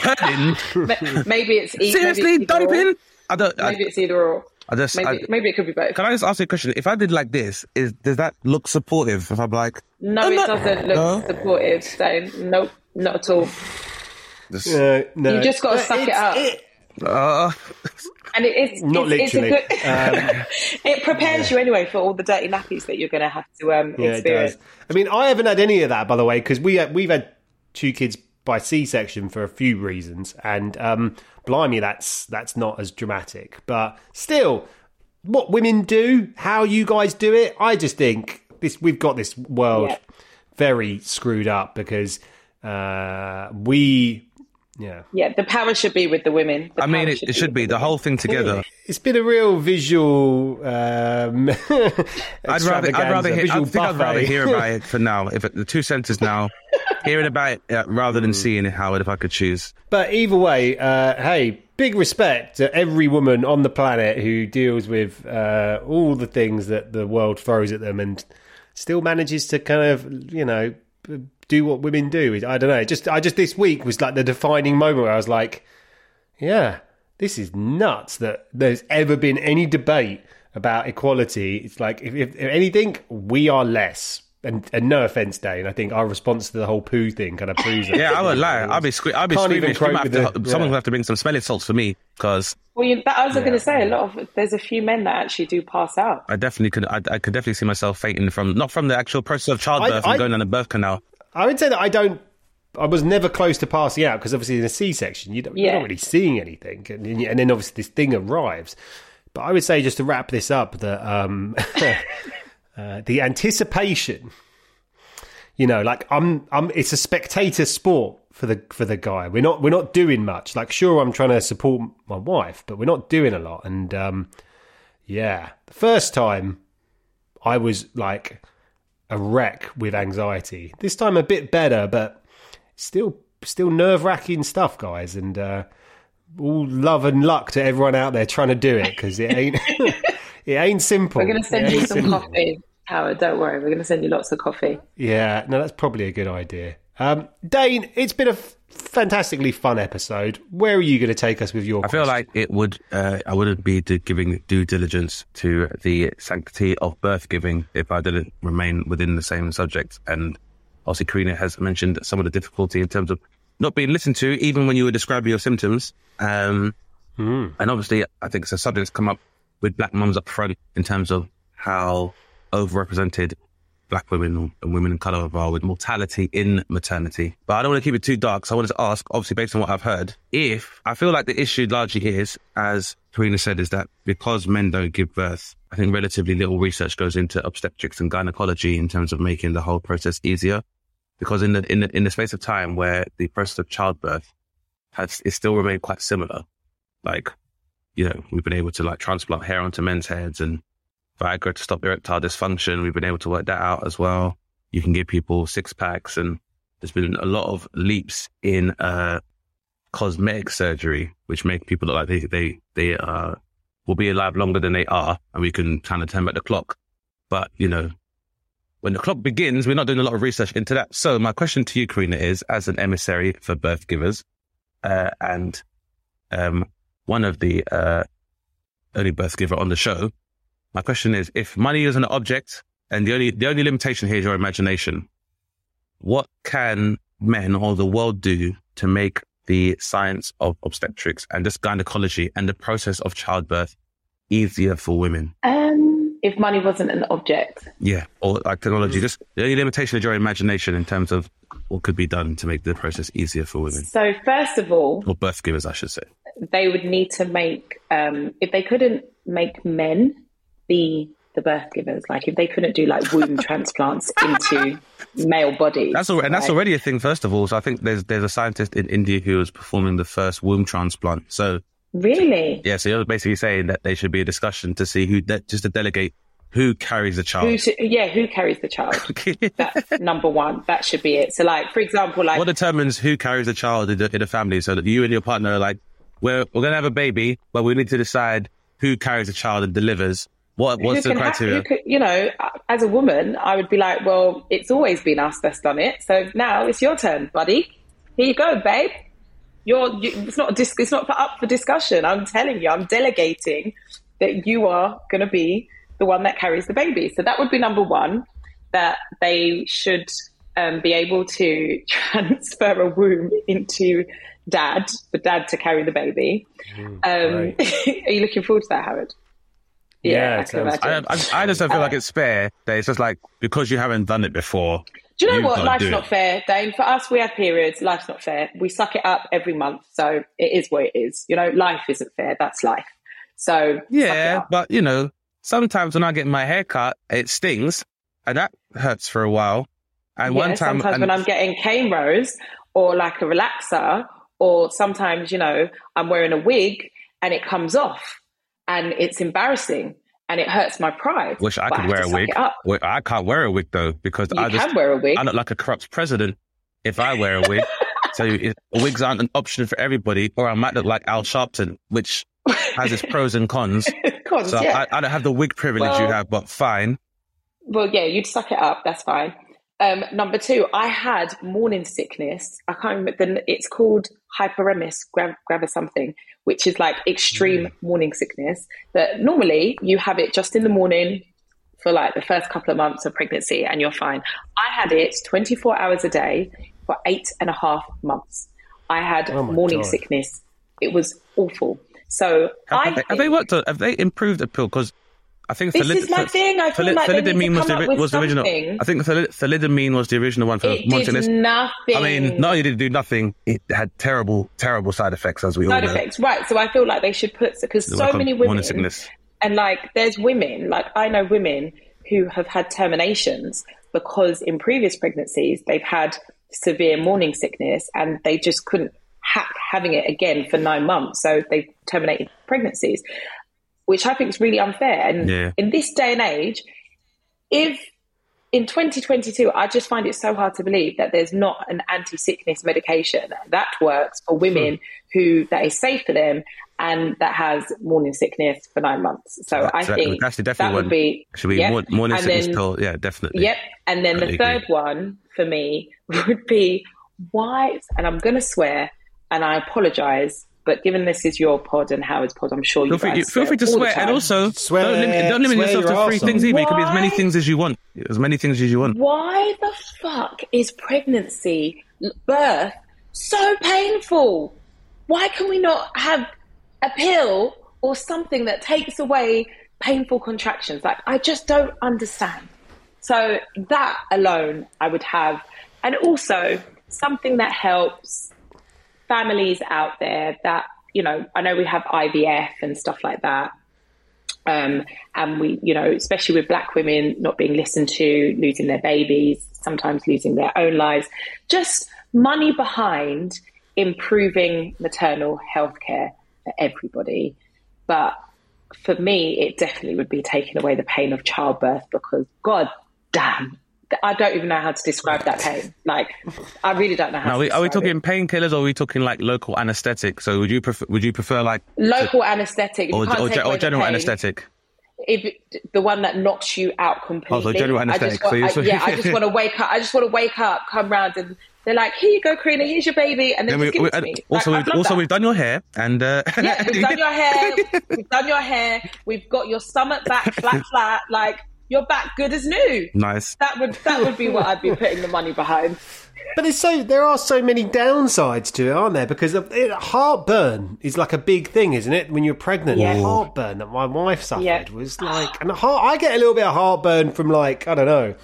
Purring? Maybe it's e- Seriously, maybe it's either or. dumping? I don't. I, Maybe it's either or. I just. Maybe, I, maybe it could be both. can I just ask you a question? If I did like this, is does that look supportive? If I'm like, No, I'm it not- doesn't look No? supportive. So nope, not at all. this- uh, no, You just gotta suck it it's- up. Uh, And it is Not it's, literally. It's a good, it prepares you anyway for all the dirty nappies that you're going to have to um, Yeah, it experience. does. I mean, I haven't had any of that, by the way, because we had, we've had two kids by C-section for a few reasons, and um, blimey, that's that's not as dramatic. But still, what women do, how you guys do it, I just think this we've got this world Yeah. very screwed up because uh, we, yeah, Yeah, the power should be with the women. The I mean, power it, it should be with the whole thing together. it's been a real visual. Um, I'd rather, I'd rather, hear, I visual think I'd rather hear about it for now. If it, the two centres now, hearing about it uh, rather than seeing it, Howard, if I could choose. But either way, uh, hey, big respect to every woman on the planet who deals with uh, all the things that the world throws at them and still manages to kind of, you know, do what women do. I don't know. Just, I just this week was like the defining moment where I was like, yeah, this is nuts that there's ever been any debate about equality. It's like, if, if, if anything, we are less. And, and no offense, Dane. I think our response to the whole poo thing kind of proves it. Yeah, I would lie. I'll be, sque- I'll be Can't even squeamish. We might cope have to- the- Someone yeah. will have to bring some smelling salts for me because Well, you, that, I was going to say a lot of there's a few men that actually do pass out. I definitely could. I, I could definitely see myself fainting from not from the actual process of childbirth I- and going down the birth canal. I would say that I don't. I was never close to passing out because obviously in a C-section you don't, you're Yeah. not really seeing anything, and, and then obviously this thing arrives. But I would say just to wrap this up that um, uh, the anticipation, you know, like I'm, I'm, it's a spectator sport for the for the guy. We're not we're not doing much. Like sure, I'm trying to support my wife, but we're not doing a lot. And um, yeah, the first time I was like a wreck with anxiety. This time a bit better, but still still nerve wracking stuff, guys. And uh, all love and luck to everyone out there trying to do it because it ain't it ain't simple. We're going to send you some simple. coffee, Howard. Don't worry, we're going to send you lots of coffee. Yeah, no, that's probably a good idea. Um, Dane, it's been a f- fantastically fun episode. Where are you going to take us with your? I feel like it would. Uh, I wouldn't be do, giving due diligence to the sanctity of birth giving if I didn't remain within the same subject. And obviously, Karina has mentioned some of the difficulty in terms of not being listened to, even when you were describing your symptoms. Um, And obviously, I think it's a subject that's come up with black mums up front in terms of how overrepresented black women and women in colour with mortality in maternity. But I don't want to keep it too dark, so I wanted to ask, obviously based on what I've heard, if I feel like the issue largely is, as Karina said, is that because men don't give birth, I think relatively little research goes into obstetrics and gynecology in terms of making the whole process easier. Because in the in the in the space of time where the process of childbirth has it still remained quite similar, like you know we've been able to like transplant hair onto men's heads and Viagra to stop erectile dysfunction. We've been able to work that out as well. You can give people six packs, and there's been a lot of leaps in uh, cosmetic surgery, which make people look like they they they uh, will be alive longer than they are, and we can kind of turn back the clock. But you know, when the clock begins, we're not doing a lot of research into that. So my question to you, Karina, is as an emissary for birth givers, uh, and um, one of the uh, early birth giver on the show. My question is, if money is an object and the only, the only limitation here is your imagination, what can men or the world do to make the science of obstetrics and just gynecology and the process of childbirth easier for women? Um, if money wasn't an object, Yeah. Or like technology, just the only limitation is your imagination in terms of what could be done to make the process easier for women so first of all, or birth givers, I should say. they would need to make um, if they couldn't make men be the birth givers, like if they couldn't do like womb transplants into male bodies. That's al- and that's right? already a thing. First of all, so I think there's there's a scientist in India who was performing the first womb transplant. So really. yeah, so you're basically saying that there should be a discussion to see who de- just to delegate who carries the Who child. should, yeah, who carries the child? That's number one. That should be it. So, like, for example, like what determines who carries the child in the, in the family? So that you and your partner are like, we're we're gonna have a baby, but we need to decide who carries the child and delivers. What what's the criteria? who could, you know, as a woman, I would be like, well, it's always been us that's done it. So now it's your turn, buddy. Here you go, babe. You're, you, it's not dis- it's not up for discussion. I'm telling you, I'm delegating that you are going to be the one that carries the baby. So that would be number one. That they should um, be able to transfer a womb into dad, for dad to carry the baby. Um, right. are you looking forward to that, Howard? Yeah, I can sounds- I, imagine. I, I just don't feel like it's fair that it's just like because you haven't done it before. Do you know what? Life's not it. fair, Dane. For us, we have periods. Life's not fair. We suck it up every month, so it is what it is. You know, life isn't fair. That's life. So Yeah, but you know, sometimes when I get my hair cut, it stings, and that hurts for a while. And yeah, one time, sometimes and- when I'm getting cane rows or like a relaxer, or sometimes you know I'm wearing a wig and it comes off, and it's embarrassing and it hurts my pride. wish I could have wear a wig. Wait, I can't wear a wig though because You I just can wear a wig. I look like a corrupt president if I wear a wig. so it, wigs aren't an option for everybody, or I might look like Al Sharpton, which has its pros and cons. Cons, So yeah. I, I don't have the wig privilege you have, but fine. Well, yeah, you'd suck it up. That's fine. Um, number two, I had morning sickness. I can't remember. The, it's called hyperemus gra- gravis something, which is like extreme mm. morning sickness. That normally you have it just in the morning for like the first couple of months of pregnancy, and you're fine. I had it 24 hours a day for eight and a half months. I had Oh morning God. sickness. It was awful. So Have, I have they, have they worked on? Have they improved the pill? Because I think This thalidomide- is my thing. I feel like they need to thalidomide was the, was the original. I think thali- thalidomide was the original one for it morning did sickness. nothing. I mean, not only did it do nothing, it had terrible, terrible side effects, as we all side know. effects, right? So I feel like they should put because so Like many women sickness. and like there's women like I know women who have had terminations because in previous pregnancies they've had severe morning sickness and they just couldn't hack having it again for nine months, so they terminated pregnancies, which I think is really unfair. And Yeah. in this day and age, if in 2022, I just find it so hard to believe that there's not an anti-sickness medication that works for women who that is safe for them and that has morning sickness for nine months. So I So that- think that's that definitely would one. be Should be yep. more, morning And sickness then- pill. Yeah, definitely. Yep. And then the third agree. one for me would be why, and I'm going to swear, and I apologize, but given this is your pod and Howard's pod, I'm sure you Feel free, feel free to swear, and also Swear, don't limit, don't limit yourself to three arse things either. It could be as many things as you want. As many things as you want. Why the fuck is pregnancy, birth, so painful? Why can we not have a pill or something that takes away painful contractions? Like, I just don't understand. So, that alone, I would have. And also, something that helps families out there that, you know, I know we have IVF and stuff like that. Um, and we, you know, especially with black women not being listened to, losing their babies, sometimes losing their own lives, just money behind improving maternal health care for everybody. But for me, it definitely would be taking away the pain of childbirth because, God damn, I don't even know how to describe that pain. Like, I really don't know how Now, to are we, are we talking painkillers or are we talking like local anesthetic? So would you prefer, would you prefer like local anesthetic? or, can't or, or general anesthetic? if the one that knocks you out completely. Oh, so general I anaesthetic. just want, So I- yeah, I just want to wake up. I just want to wake up, come round, and they're like, "Here you go, Karina. Here's your baby," and then And just give we, it to me. Also, like, we've, also that. we've done your hair and uh, yeah, we've done your hair. We've done your hair. We've got your stomach back flat, flat. Like you're back good as new. nice. That would that would be what I'd be putting the money behind. But there's so there are so many downsides to it, aren't there? Because of, it, heartburn is like a big thing, isn't it? When you're pregnant, Yeah. heartburn that my wife suffered Yeah. was like, and heart, I get a little bit of heartburn from like I don't know.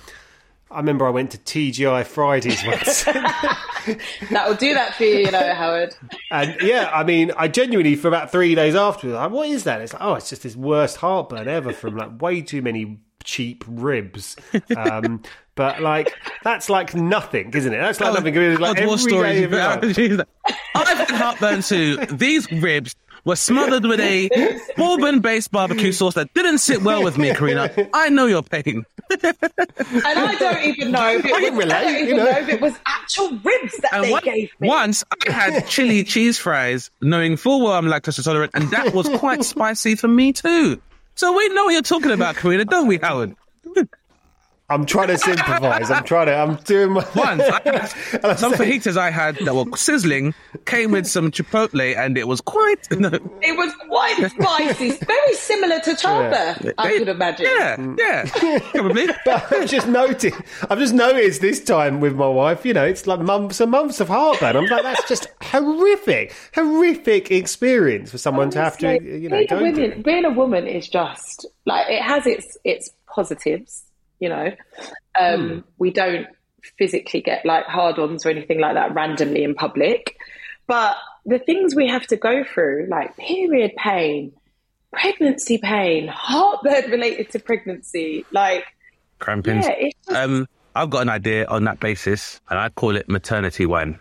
I remember I went to TGI Fridays once, That will do that for you, you know, Howard. and yeah, I mean, I genuinely for about three days afterwards, like, what is that? It's like, oh, it's just this worst heartburn ever from like way too many cheap ribs. Um, but like that's like nothing, isn't it? That's like nothing. It's like God, war every day of your life. I've had heartburn too. These ribs were smothered with a bourbon-based barbecue sauce that didn't sit well with me, Karina. I know your pain. And I don't even know if it I can was, I don't you even know. know if it was actual ribs that And they one- gave me. once I had chili cheese fries, knowing full well I'm lactose intolerant, and that was quite spicy for me too. So we know what you're talking about, Karina, don't we, Howard? I'm trying to improvise. I'm trying to. I'm doing my. Once, I had, some fajitas I had that were sizzling came with some chipotle, and it was quite. No, It was quite spicy, very similar to childbirth, I They- could imagine. Yeah, yeah, probably. But I've just noticed. I've just noticed this time with my wife. You know, it's like months and months of heartburn. I'm like, that's just horrific, horrific experience for someone to have to, you know, being go a woman, being a woman is just like it has its its positives. You know, um, Hmm. we don't physically get like hard-ons or anything like that randomly in public, but the things we have to go through, like period pain, pregnancy pain, heartburn related to pregnancy, like cramping yeah, just, Um, I've got an idea on that basis, and I call it maternity wine.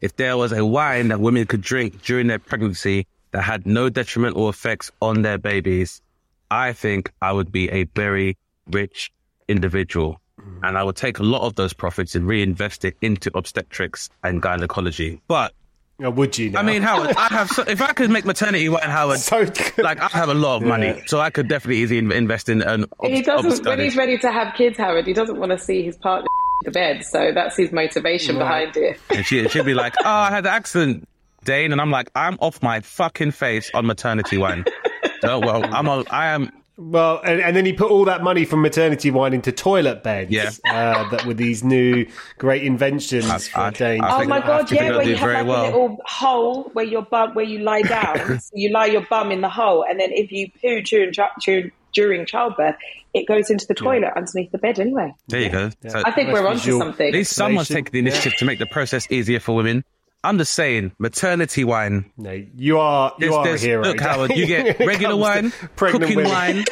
If there was a wine that women could drink during their pregnancy that had no detrimental effects on their babies, I think I would be a very rich individual. Mm-hmm. And I would take a lot of those profits and reinvest it into obstetrics and gynecology. But would you? Now? I mean, Howard, I have so, if I could make maternity wine, Howard, So like I have a lot of money, Yeah. so I could definitely easily invest in an. he doesn't when he's ready to have kids, Howard. He doesn't want to see his partner the bed, so that's his motivation behind it. And she, she'd be like, oh, I had an accident, Dane. And I'm like, I'm off my fucking face on maternity wine. oh, well, I'm on, I am, Well, and, and then he put all that money from maternity wine into toilet beds. Yeah. Uh, that with these new great inventions I- for I- Danes. I Oh my god, yeah, where you have like well. a little hole where your bum where you lie down. so you lie your bum in the hole, and then if you poo during during, during childbirth, it goes into the toilet underneath the bed anyway. there you go. So I think we're onto visual. something. at least someone's explanation. taking the initiative to make the process easier for women. I'm just saying, maternity wine. no, you are you There's- are a there's- hero. Look, Howard, you get regular wine, cooking women. wine,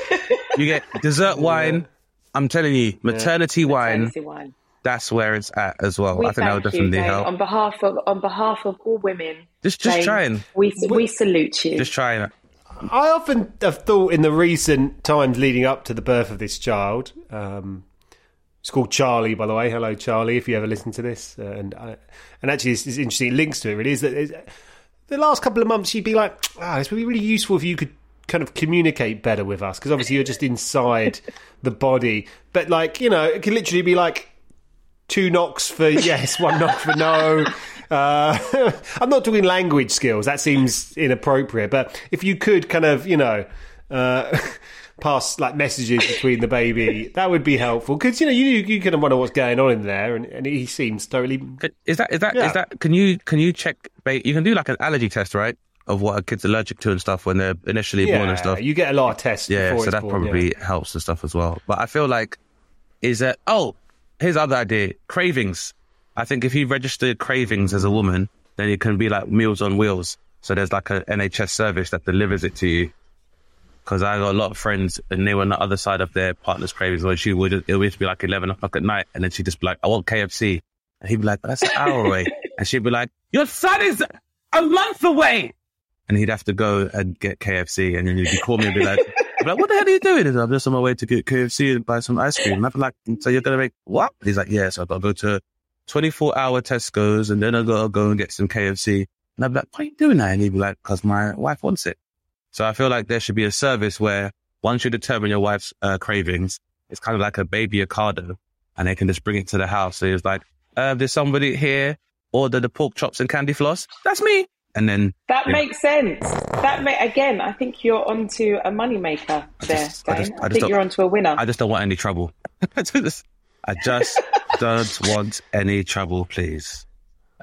you get dessert wine. I'm telling you, maternity wine, Maternity wine. that's where it's at as well. We I think that would thank you, definitely Dane, help. on behalf of on behalf of all women. Just- just Dane, trying. We we salute you. Just trying. I often have thought in the recent times leading up to the birth of this child. Um, it's called Charlie, by the way. Hello, Charlie. If you ever listen to this, uh, and I, and actually, it's, it's interesting. It links to it. Really, is that the last couple of months you'd be like, ah, this would be really useful if you could kind of communicate better with us because obviously you're just inside the body. But like, you know, it could literally be like two knocks for yes, one knock for no. Uh, I'm not doing language skills. That seems inappropriate. But if you could kind of, you know, uh, pass like messages between the baby, that would be helpful. Because you know, you you kind of wonder what's going on in there, and, and he seems totally. Is that is that is Yeah. that? Can you can you check? You can do like an allergy test, right? Of what a kid's allergic to and stuff when they're initially born and stuff. you get a lot of tests. yeah, before so that born, probably yeah. helps and stuff as well. But I feel like is that oh, here's other idea: cravings. I think if you register cravings as a woman, then it can be like Meals on Wheels. So there's like an NHS service that delivers it to you. Because I got a lot of friends and they were on the other side of their partner's cravings where she would, it would be like 11 o'clock at night and then she'd just be like, I want KFC. And he'd be like, that's an hour away. And she'd be like, your son is a month away. And he'd have to go and get KFC. And then he'd call me and be like, be like, what the hell are you doing? He's like, I'm just on my way to get KFC and buy some ice cream. And I'd be like, so you're going to make what? He's like, yeah, so I've got to go to 24 hour Tesco's and then I've got to go and get some KFC. And I'd be like, why are you doing that? And he'd be like, because my wife wants it. So I feel like there should be a service where once you determine your wife's uh, cravings, it's kind of like a baby Ocado and they can just bring it to the house. So it's like, uh, there's somebody here, order the pork chops and candy floss. That's me. And then That Yeah. makes sense. That may, again, I think you're onto a moneymaker there, just- I just- I, I think you're onto a winner. I just don't want any trouble. I just don't want any trouble, please.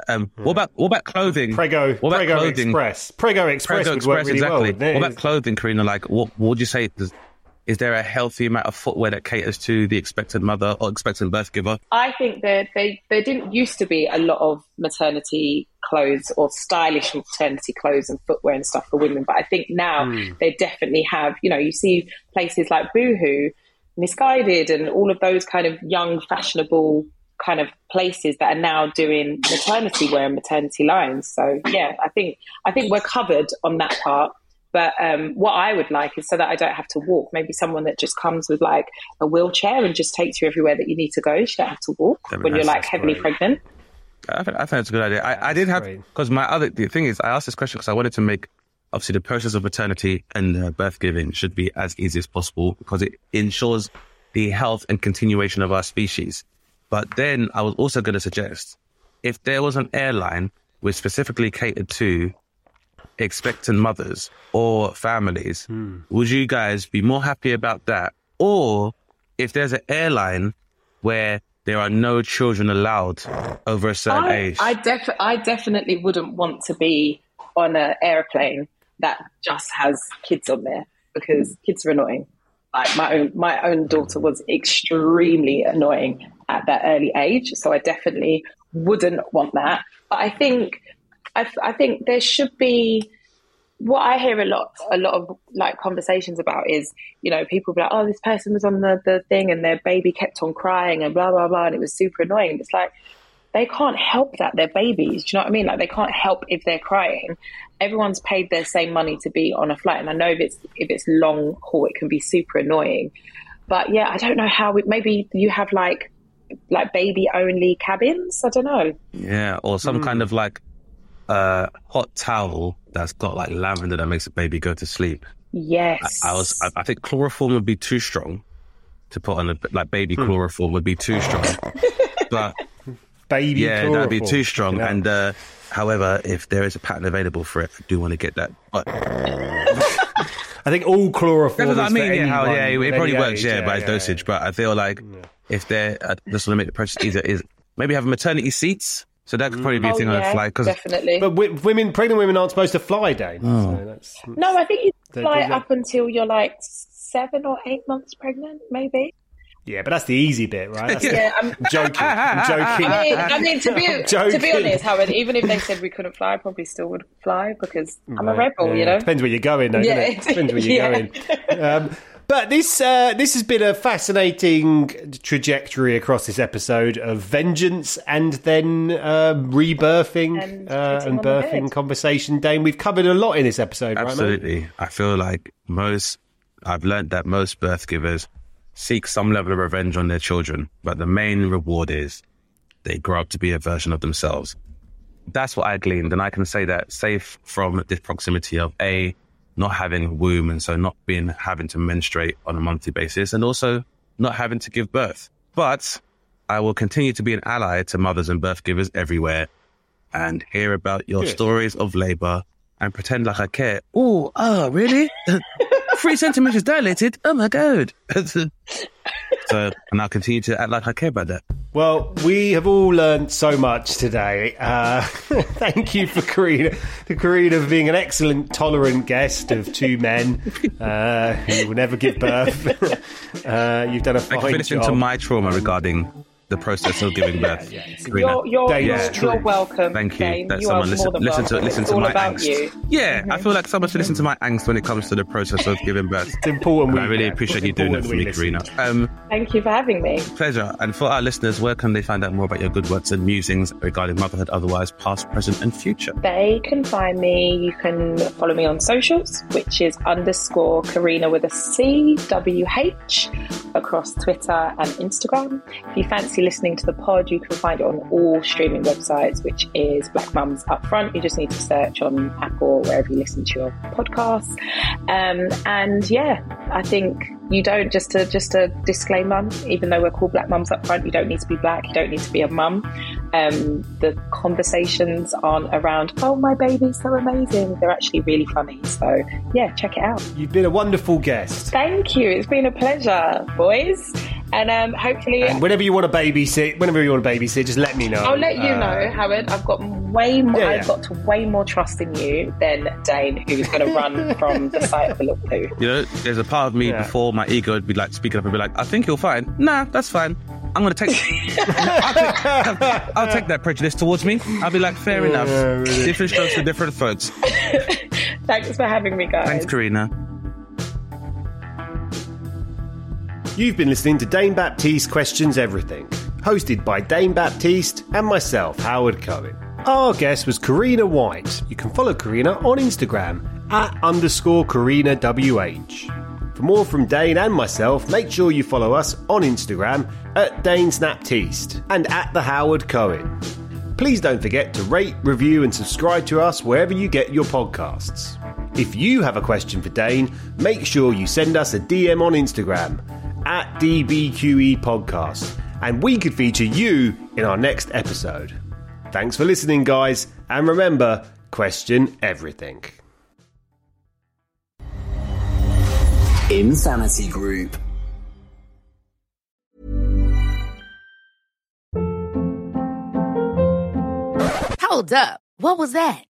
Um, what about what about clothing? Prego, What about Prego clothing? Express. Prego Express Prego would work Express, really exactly. wouldn't what about clothing, Karina? Like, what, what would you say? Is, is there a healthy amount of footwear that caters to the expectant mother or expectant birth giver? I think that they there didn't used to be a lot of maternity clothes or stylish maternity clothes and footwear and stuff for women, but I think now Hmm. they definitely have. You know, you see places like Boohoo, Missguided, and all of those kind of young, fashionable kind of places that are now doing maternity wear and maternity lines. So yeah, I think I think we're covered on that part. But um, what I would like is so that I don't have to walk. Maybe someone that just comes with like a wheelchair and just takes you everywhere that you need to go. You don't have to walk That'd when you're like heavily great. pregnant. I think, I think that's a good idea. I, I did have because my other the thing is I asked this question because I wanted to make obviously the process of maternity and uh, birth giving should be as easy as possible because it ensures the health and continuation of our species. But then I was also going to suggest if there was an airline which specifically catered to expectant mothers or families, hmm. would you guys be more happy about that? Or if there's an airline where there are no children allowed over a certain I, age? I, def- I definitely wouldn't want to be on an airplane that just has kids on there because kids are annoying. Like my own, my own daughter was extremely annoying at that early age, so I definitely wouldn't want that. But I think, I, I think there should be what I hear a lot, a lot of like conversations about is, you know, people be like, oh, this person was on the, the thing and their baby kept on crying and blah, blah, blah. And it was super annoying. It's like, they can't help that. They're babies. Do you know what I mean? Like they can't help if they're crying. Everyone's paid their same money to be on a flight. And I know if it's, if it's long haul, it can be super annoying. But yeah, I don't know how it, maybe you have like, like baby only cabins. I don't know. Yeah, or some kind of like uh, hot towel that's got like lavender that makes a baby go to sleep. Yes. I was, I, I think chloroform would be too strong to put on a like baby chloroform would be too strong. but Baby yeah, that'd be too strong. You know? And uh, however, if there is a pattern available for it, I do want to get that. But I think all chloroform. That's what I is mean. Yeah, how, anyone yeah, it, probably works. age, Yeah, by its dosage. But I feel like if they're uh, just want to make the process easier, is maybe have maternity seats. So that could probably be a Oh, thing on a flight because definitely. But wi- women, pregnant women aren't supposed to fly, Dane. Oh. So No, I think you They- fly they- up until you're like seven or eight months pregnant, maybe. Yeah, but that's the easy bit, right? That's the- Yeah, I'm, I'm joking. I'm joking. I mean, I mean to be to be honest, Howard, even if they said we couldn't fly, I probably still would fly because I'm a rebel, yeah. you know. Depends where you're going, though, Yeah, doesn't it? Depends where you're yeah. going. Um, but this uh, this has been a fascinating trajectory across this episode of vengeance and then uh, rebirthing And uh, and birthing conversation. Dane, we've covered a lot in this episode, right. Absolutely. I feel like most, I've learned that most birth givers seek some level of revenge on their children, but the main reward is they grow up to be a version of themselves. That's what I gleaned. And I can say that safe from this proximity of A, not having a womb and so not being having to menstruate on a monthly basis and also not having to give birth. But I will continue to be an ally to mothers and birth givers everywhere and hear about your Good. stories of labor and pretend like I care. Oh, oh, really? Three centimeters dilated? Oh my god. so, and I'll continue to act like I care about that. Well, we have all learned so much today. Uh, thank you for Karina, to Karina for being an excellent, tolerant guest of two men uh, who will never give birth. uh, you've done a Thank you fine for listening job. to my trauma regarding the process of giving birth. Karina. You're, you're, you're, it's you're welcome. Thank you. Dane. That you are someone more listen, than listen to listen it's to all my about angst. you. Yeah, I feel like someone should listen to my angst when it comes to the process of giving birth. It's important. And I we- really yeah, appreciate you doing that for me, listen. Karina. Um, Thank you for having me. pleasure. And for our listeners, where can they find out more about your good works and musings regarding motherhood, otherwise past, present, and future? They can find me. You can follow me on socials, which is underscore Karina with a C W H across Twitter and Instagram. If you fancy listening to the pod, you can find it on all streaming websites, which is Black Mums Up Front. You just need to search on Apple, wherever you listen to your podcasts. Um, and yeah, I think you don't just a just a disclaimer. Even though we're called Black Mums Up Front, you don't need to be black. You don't need to be a mum. Um, the conversations aren't around. Oh, my baby's so amazing. They're actually really funny. So yeah, check it out. You've been a wonderful guest. Thank you. It's been a pleasure, boys. And um, hopefully, And whenever you want to babysit, whenever you want to babysit, just let me know. I'll let you Uh, know, Howard. I've got way more. Yeah, I've yeah. got way more trust in you than Dane, who's going to run from the sight of a little poo. You know, there's a part of me Yeah. before my ego would be like speaking up and be like, I think you're fine. Nah, that's fine. I'm going to take, I'll take, I'll take that prejudice towards me. I'll be like, fair enough. really. Different strokes for different folks. Thanks for having me, guys. Thanks, Karina. You've been listening to Dane Baptiste Questions Everything, hosted by Dane Baptiste and myself, Howard Cohen. Our guest was Karina White. You can follow Karina on Instagram at underscore Karina WH. For more from Dane and myself, make sure you follow us on Instagram at Dane and at the Howard Cohen. Please don't forget to rate, review, and subscribe to us wherever you get your podcasts. If you have a question for Dane, make sure you send us a DM on Instagram at DBQE Podcast, and we could feature you in our next episode. Thanks for listening, guys, and remember question everything. Insanity Group. Hold up. What was that?